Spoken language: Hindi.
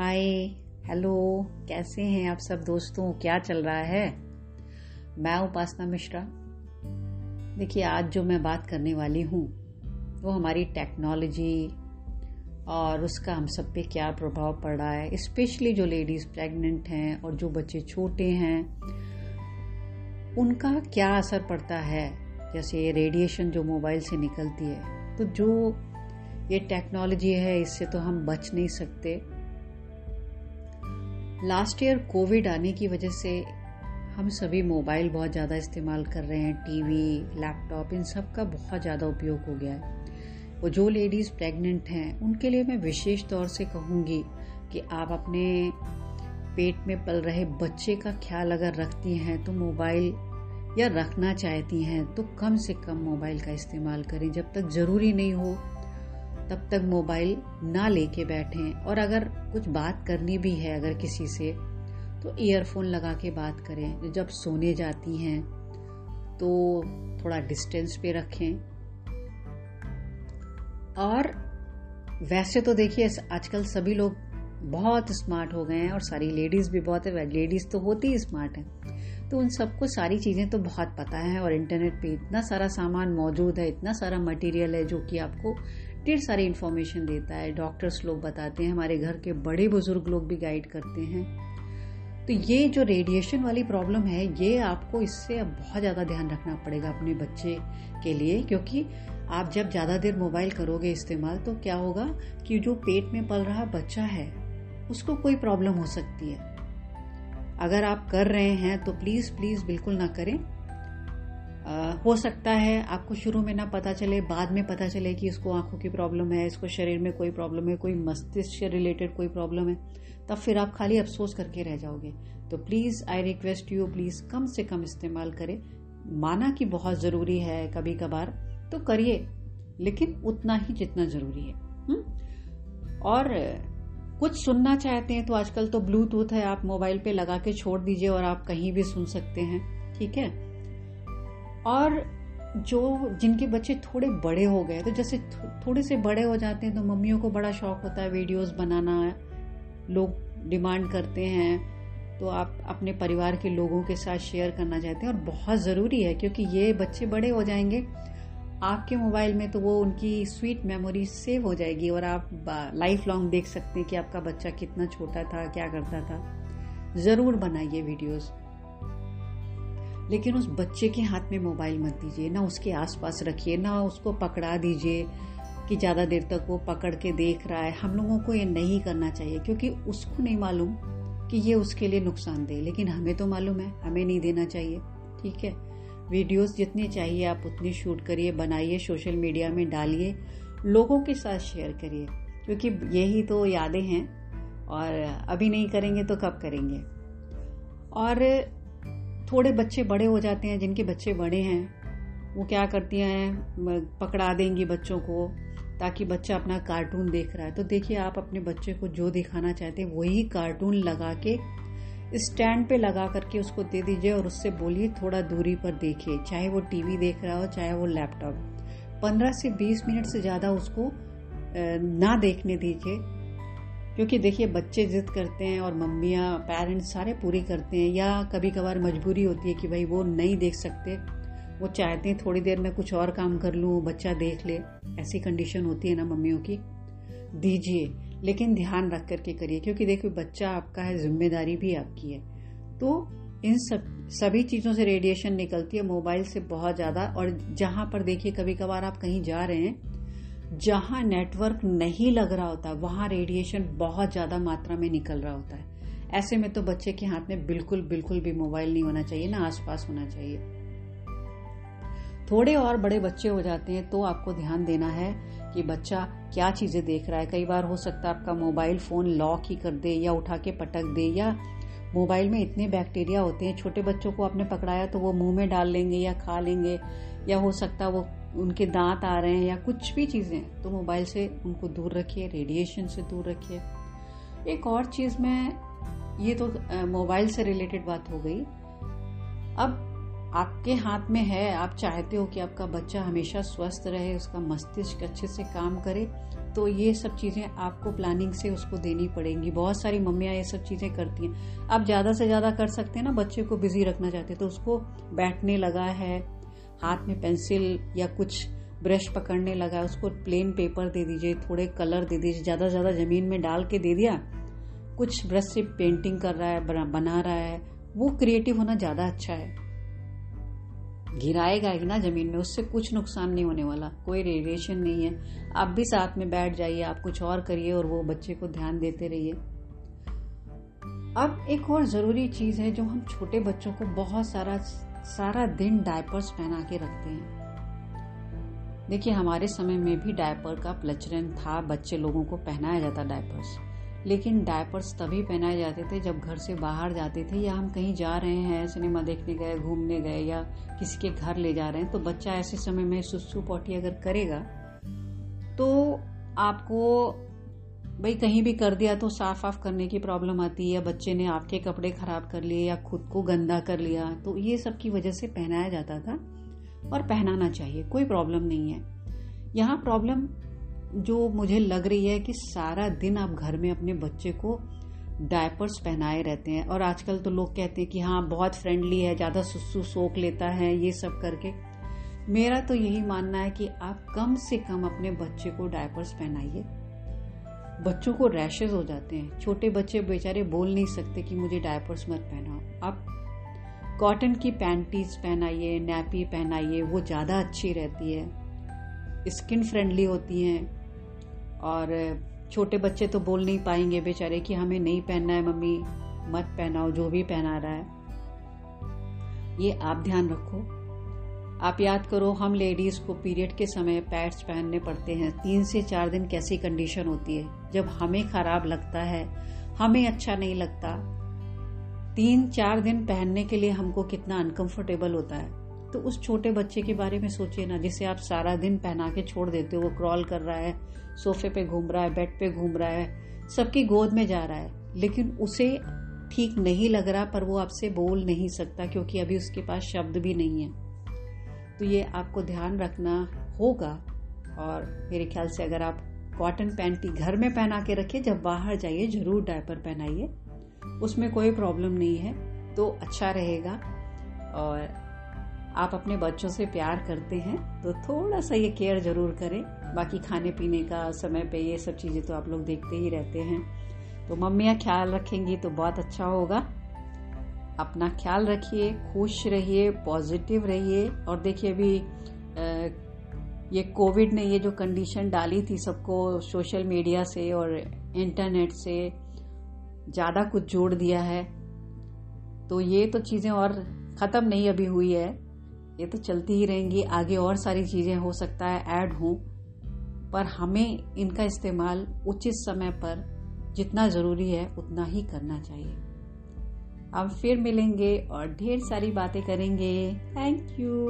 हाय, हेलो, कैसे हैं आप सब दोस्तों? क्या चल रहा है? मैं उपासना मिश्रा। देखिए, आज जो मैं बात करने वाली हूँ, वो हमारी टेक्नोलॉजी और उसका हम सब पे क्या प्रभाव पड़ रहा है स्पेशली जो लेडीज़ प्रेग्नेंट हैं और जो बच्चे छोटे हैं, उनका क्या असर पड़ता है? जैसे रेडिएशन जो मोबाइल से निकलती है तो जो ये टेक्नोलॉजी है, इससे तो हम बच नहीं सकते। लास्ट ईयर कोविड आने की वजह से हम सभी मोबाइल बहुत ज़्यादा इस्तेमाल कर रहे हैं टीवी लैपटॉप इन सब का बहुत ज़्यादा उपयोग हो गया है। वो जो लेडीज़ प्रेग्नेंट हैं, उनके लिए मैं विशेष तौर से कहूँगी कि आप अपने पेट में पल रहे बच्चे का ख्याल अगर रखती हैं तो मोबाइल या रखना चाहती हैं तो कम से कम मोबाइल का इस्तेमाल करें। जब तक ज़रूरी नहीं हो तब तक मोबाइल ना लेके बैठें और अगर कुछ बात करनी भी है अगर किसी से तो ईयरफोन लगा के बात करें। जब सोने जाती हैं तो थोड़ा डिस्टेंस पे रखें। और वैसे तो देखिए आजकल सभी लोग बहुत स्मार्ट हो गए हैं और सारी लेडीज़ भी बहुत है। लेडीज़ तो होती ही स्मार्ट है। तो उन सबको सारी चीज़ें तो बहुत पता है और इंटरनेट पे इतना सारा सामान मौजूद है, इतना सारा मटेरियल है जो कि आपको ढेर सारी इन्फॉर्मेशन देता है। डॉक्टर्स लोग बताते हैं, हमारे घर के बड़े बुज़ुर्ग लोग भी गाइड करते हैं। तो ये जो रेडिएशन वाली प्रॉब्लम है, ये आपको इससे अब बहुत ज़्यादा ध्यान रखना पड़ेगा अपने बच्चे के लिए, क्योंकि आप जब ज़्यादा देर मोबाइल करोगे इस्तेमाल तो क्या होगा कि जो पेट में पल रहा बच्चा है, उसको कोई प्रॉब्लम हो सकती है। अगर आप कर रहे हैं तो प्लीज़ प्लीज़ बिल्कुल ना करें। हो सकता है आपको शुरू में ना पता चले, बाद में पता चले कि इसको आँखों की प्रॉब्लम है, इसको शरीर में कोई प्रॉब्लम है, कोई मस्तिष्क से रिलेटेड कोई प्रॉब्लम है, तब फिर आप खाली अफसोस करके रह जाओगे। तो please I request you please कम से कम इस्तेमाल करें। माना कि बहुत ज़रूरी है कभी कभार तो करिए, लेकिन उतना ही जितना ज़रूरी है हुँ? और कुछ सुनना चाहते हैं तो आजकल तो ब्लूटूथ है, आप मोबाइल पे लगा के छोड़ दीजिए और आप कहीं भी सुन सकते हैं, ठीक है? और जो, जिनके बच्चे थोड़े बड़े हो गए तो जैसे थोड़े से बड़े हो जाते हैं तो मम्मियों को बड़ा शौक होता है वीडियोस बनाना, लोग डिमांड करते हैं तो आप अपने परिवार के लोगों के साथ शेयर करना चाहते हैं, और बहुत ज़रूरी है, क्योंकि ये बच्चे बड़े हो जाएँगे, आपके मोबाइल में तो वो उनकी स्वीट मेमोरी सेव हो जाएगी, और आप लाइफ लॉन्ग देख सकते हैं कि आपका बच्चा कितना छोटा था, क्या करता था। ज़रूर बनाइए वीडियोस। लेकिन उस बच्चे के हाथ में मोबाइल मत दीजिए, ना उसके आसपास रखिए, ना उसको पकड़ा दीजिए कि ज़्यादा देर तक वो पकड़ के देख रहा है। हम लोगों को ये नहीं करना चाहिए, क्योंकि उसको नहीं मालूम कि ये उसके लिए नुकसान दे। लेकिन हमें तो मालूम है, हमें नहीं देना चाहिए, ठीक है? वीडियोस जितनी चाहिए आप उतनी शूट करिए, बनाइए, सोशल मीडिया में डालिए, लोगों के साथ शेयर करिए, क्योंकि यही तो यादें हैं, और अभी नहीं करेंगे तो कब करेंगे? और थोड़े बच्चे बड़े हो जाते हैं, जिनके बच्चे बड़े हैं, वो क्या करती हैं पकड़ा देंगी बच्चों को, ताकि बच्चा अपना कार्टून देख रहा है। तो देखिए, आप अपने बच्चे को जो दिखाना चाहते हैं, वही कार्टून लगा के स्टैंड पे लगा करके उसको दे दीजिए और उससे बोलिए, थोड़ा दूरी पर देखिए, चाहे वो टीवी देख रहा हो, चाहे वो लैपटॉप। पंद्रह से बीस मिनट से ज़्यादा उसको ना देखने दीजिए। क्योंकि देखिए, बच्चे जिद करते हैं और मम्मियाँ पेरेंट्स सारे पूरी करते हैं या कभी कभार मजबूरी होती है कि भाई वो नहीं देख सकते। वो चाहते हैं थोड़ी देर में कुछ और काम कर लूँ, बच्चा देख ले। ऐसी कंडीशन होती है ना मम्मियों की। दीजिए, लेकिन ध्यान रख करके करिए, क्योंकि देखिए, बच्चा आपका है, ज़िम्मेदारी भी आपकी है। तो इन सब, सभी चीज़ों से रेडिएशन निकलती है मोबाइल से बहुत ज़्यादा, और जहाँ पर देखिए कभी कभार आप कहीं जा रहे हैं जहाँ नेटवर्क नहीं लग रहा होता, वहाँ रेडिएशन बहुत ज़्यादा मात्रा में निकल रहा होता है। ऐसे में तो बच्चे के हाथ में बिल्कुल बिल्कुल भी मोबाइल नहीं होना चाहिए, ना आसपास होना चाहिए। थोड़े और बड़े बच्चे हो जाते हैं तो आपको ध्यान देना है कि बच्चा क्या चीज़ें देख रहा है। कई बार हो सकता है आपका मोबाइल फ़ोन लॉक ही कर दे या उठा के पटक दे या मोबाइल में इतने बैक्टीरिया होते हैं, छोटे बच्चों को आपने पकड़ाया तो वो मुँह में डाल लेंगे या खा लेंगे या हो सकता है वो उनके दांत आ रहे हैं या कुछ भी चीज़ें तो मोबाइल से उनको दूर रखिए, रेडिएशन से दूर रखिए। एक और चीज़ में, ये तो मोबाइल से रिलेटेड बात हो गई। अब आपके हाथ में है, आप चाहते हो कि आपका बच्चा हमेशा स्वस्थ रहे, उसका मस्तिष्क अच्छे से काम करे तो ये सब चीज़ें आपको प्लानिंग से उसको देनी पड़ेंगी। बहुत सारी मम्मियाँ ये सब चीज़ें करती हैं। आप ज़्यादा से ज़्यादा कर सकते हैं ना, बच्चे को बिज़ी रखना चाहते हैं तो उसको बैठने लगा है हाथ में पेंसिल या कुछ ब्रश पकड़ने लगा, उसको प्लेन पेपर दे दीजिए, थोड़े कलर दे दीजिए ज़्यादा ज़्यादा ज़मीन में डाल के दे दिया। कुछ ब्रश से पेंटिंग कर रहा है, बना रहा है। वो क्रिएटिव होना ज़्यादा अच्छा है। गिराएगा ही ना ज़मीन में, उससे कुछ नुकसान नहीं होने वाला, कोई रेडिएशन नहीं है। आप भी साथ में बैठ जाइए, आप कुछ और करिए और वो बच्चे को ध्यान देते रहिए। अब एक और ज़रूरी चीज़ है जो हम छोटे बच्चों को बहुत सारा सारा दिन डायपर्स पहना के रखते हैं। देखिए, हमारे समय में भी डायपर का प्रचलन था, बच्चे लोगों को पहनाया जाता डायपर्स लेकिन डायपर्स तभी पहनाए जाते थे जब घर से बाहर जाते थे या हम कहीं जा रहे हैं सिनेमा देखने गए, घूमने गए या किसी के घर ले जा रहे हैं तो बच्चा ऐसे समय में सुसु पोटी अगर करेगा तो आपको भाई कहीं भी कर दिया तो साफ़ साफ़ करने की प्रॉब्लम आती है या बच्चे ने आपके कपड़े खराब कर लिए या खुद को गंदा कर लिया तो ये सब की वजह से पहनाया जाता था और पहनाना चाहिए, कोई प्रॉब्लम नहीं है। यहाँ प्रॉब्लम जो मुझे लग रही है कि सारा दिन आप घर में अपने बच्चे को डायपर्स पहनाए रहते हैं और आजकल तो लोग कहते हैं कि हाँ बहुत फ्रेंडली है, ज़्यादा सुसु सोख लेता है, ये सब करके। मेरा तो यही मानना है कि आप कम से कम अपने बच्चे को डायपर्स पहनाइए। बच्चों को रैशेज हो जाते हैं। छोटे बच्चे बेचारे बोल नहीं सकते कि मुझे डायपर्स मत पहनाओ। आप कॉटन की पैंटीज पहनाइए नैपी पहनाइए, वो ज़्यादा अच्छी रहती है। स्किन फ्रेंडली होती हैं। और छोटे बच्चे तो बोल नहीं पाएँगे बेचारे कि हमें नहीं पहनना है मम्मी, मत पहनाओ, जो भी पहना रहा है। ये आप ध्यान रखो। आप याद करो, हम लेडीज़ को पीरियड के समय पैड्स पहनने पड़ते हैं। तीन से चार दिन कैसी कंडीशन होती है? जब हमें खराब लगता है, हमें अच्छा नहीं लगता, तीन चार दिन पहनने के लिए हमको कितना अनकंफर्टेबल होता है। तो उस छोटे बच्चे के बारे में सोचिए ना, जिसे आप सारा दिन पहना के छोड़ देते हो, वो क्रॉल कर रहा है, सोफे पे घूम रहा है बेड पे घूम रहा है, सबकी गोद में जा रहा है। लेकिन उसे ठीक नहीं लग रहा, पर वो आपसे बोल नहीं सकता, क्योंकि अभी उसके पास शब्द भी नहीं है। तो ये आपको ध्यान रखना होगा। और मेरे ख्याल से अगर आप कॉटन पैंटी घर में पहना के रखिए, जब बाहर जाइए, ज़रूर डायपर पहनाइए। उसमें कोई प्रॉब्लम नहीं है तो अच्छा रहेगा। और आप अपने बच्चों से प्यार करते हैं तो थोड़ा सा ये केयर ज़रूर करें। बाकी खाने पीने का समय पे ये सब चीज़ें तो आप लोग देखते ही रहते हैं। तो मम्मियाँ ख्याल रखेंगी तो बहुत अच्छा होगा। अपना ख्याल रखिए, खुश रहिए पॉजिटिव रहिए। और देखिए अभी ये कोविड ने ये जो कंडीशन डाली थी सबको सोशल मीडिया से और इंटरनेट से, ज़्यादा कुछ जोड़ दिया है। तो ये तो चीज़ें और ख़त्म नहीं अभी हुई है। ये तो चलती ही रहेंगी। आगे और सारी चीज़ें हो सकता है ऐड हों। पर हमें इनका इस्तेमाल उचित समय पर जितना ज़रूरी है, उतना ही करना चाहिए। अब फिर मिलेंगे और ढेर सारी बातें करेंगे। Thank you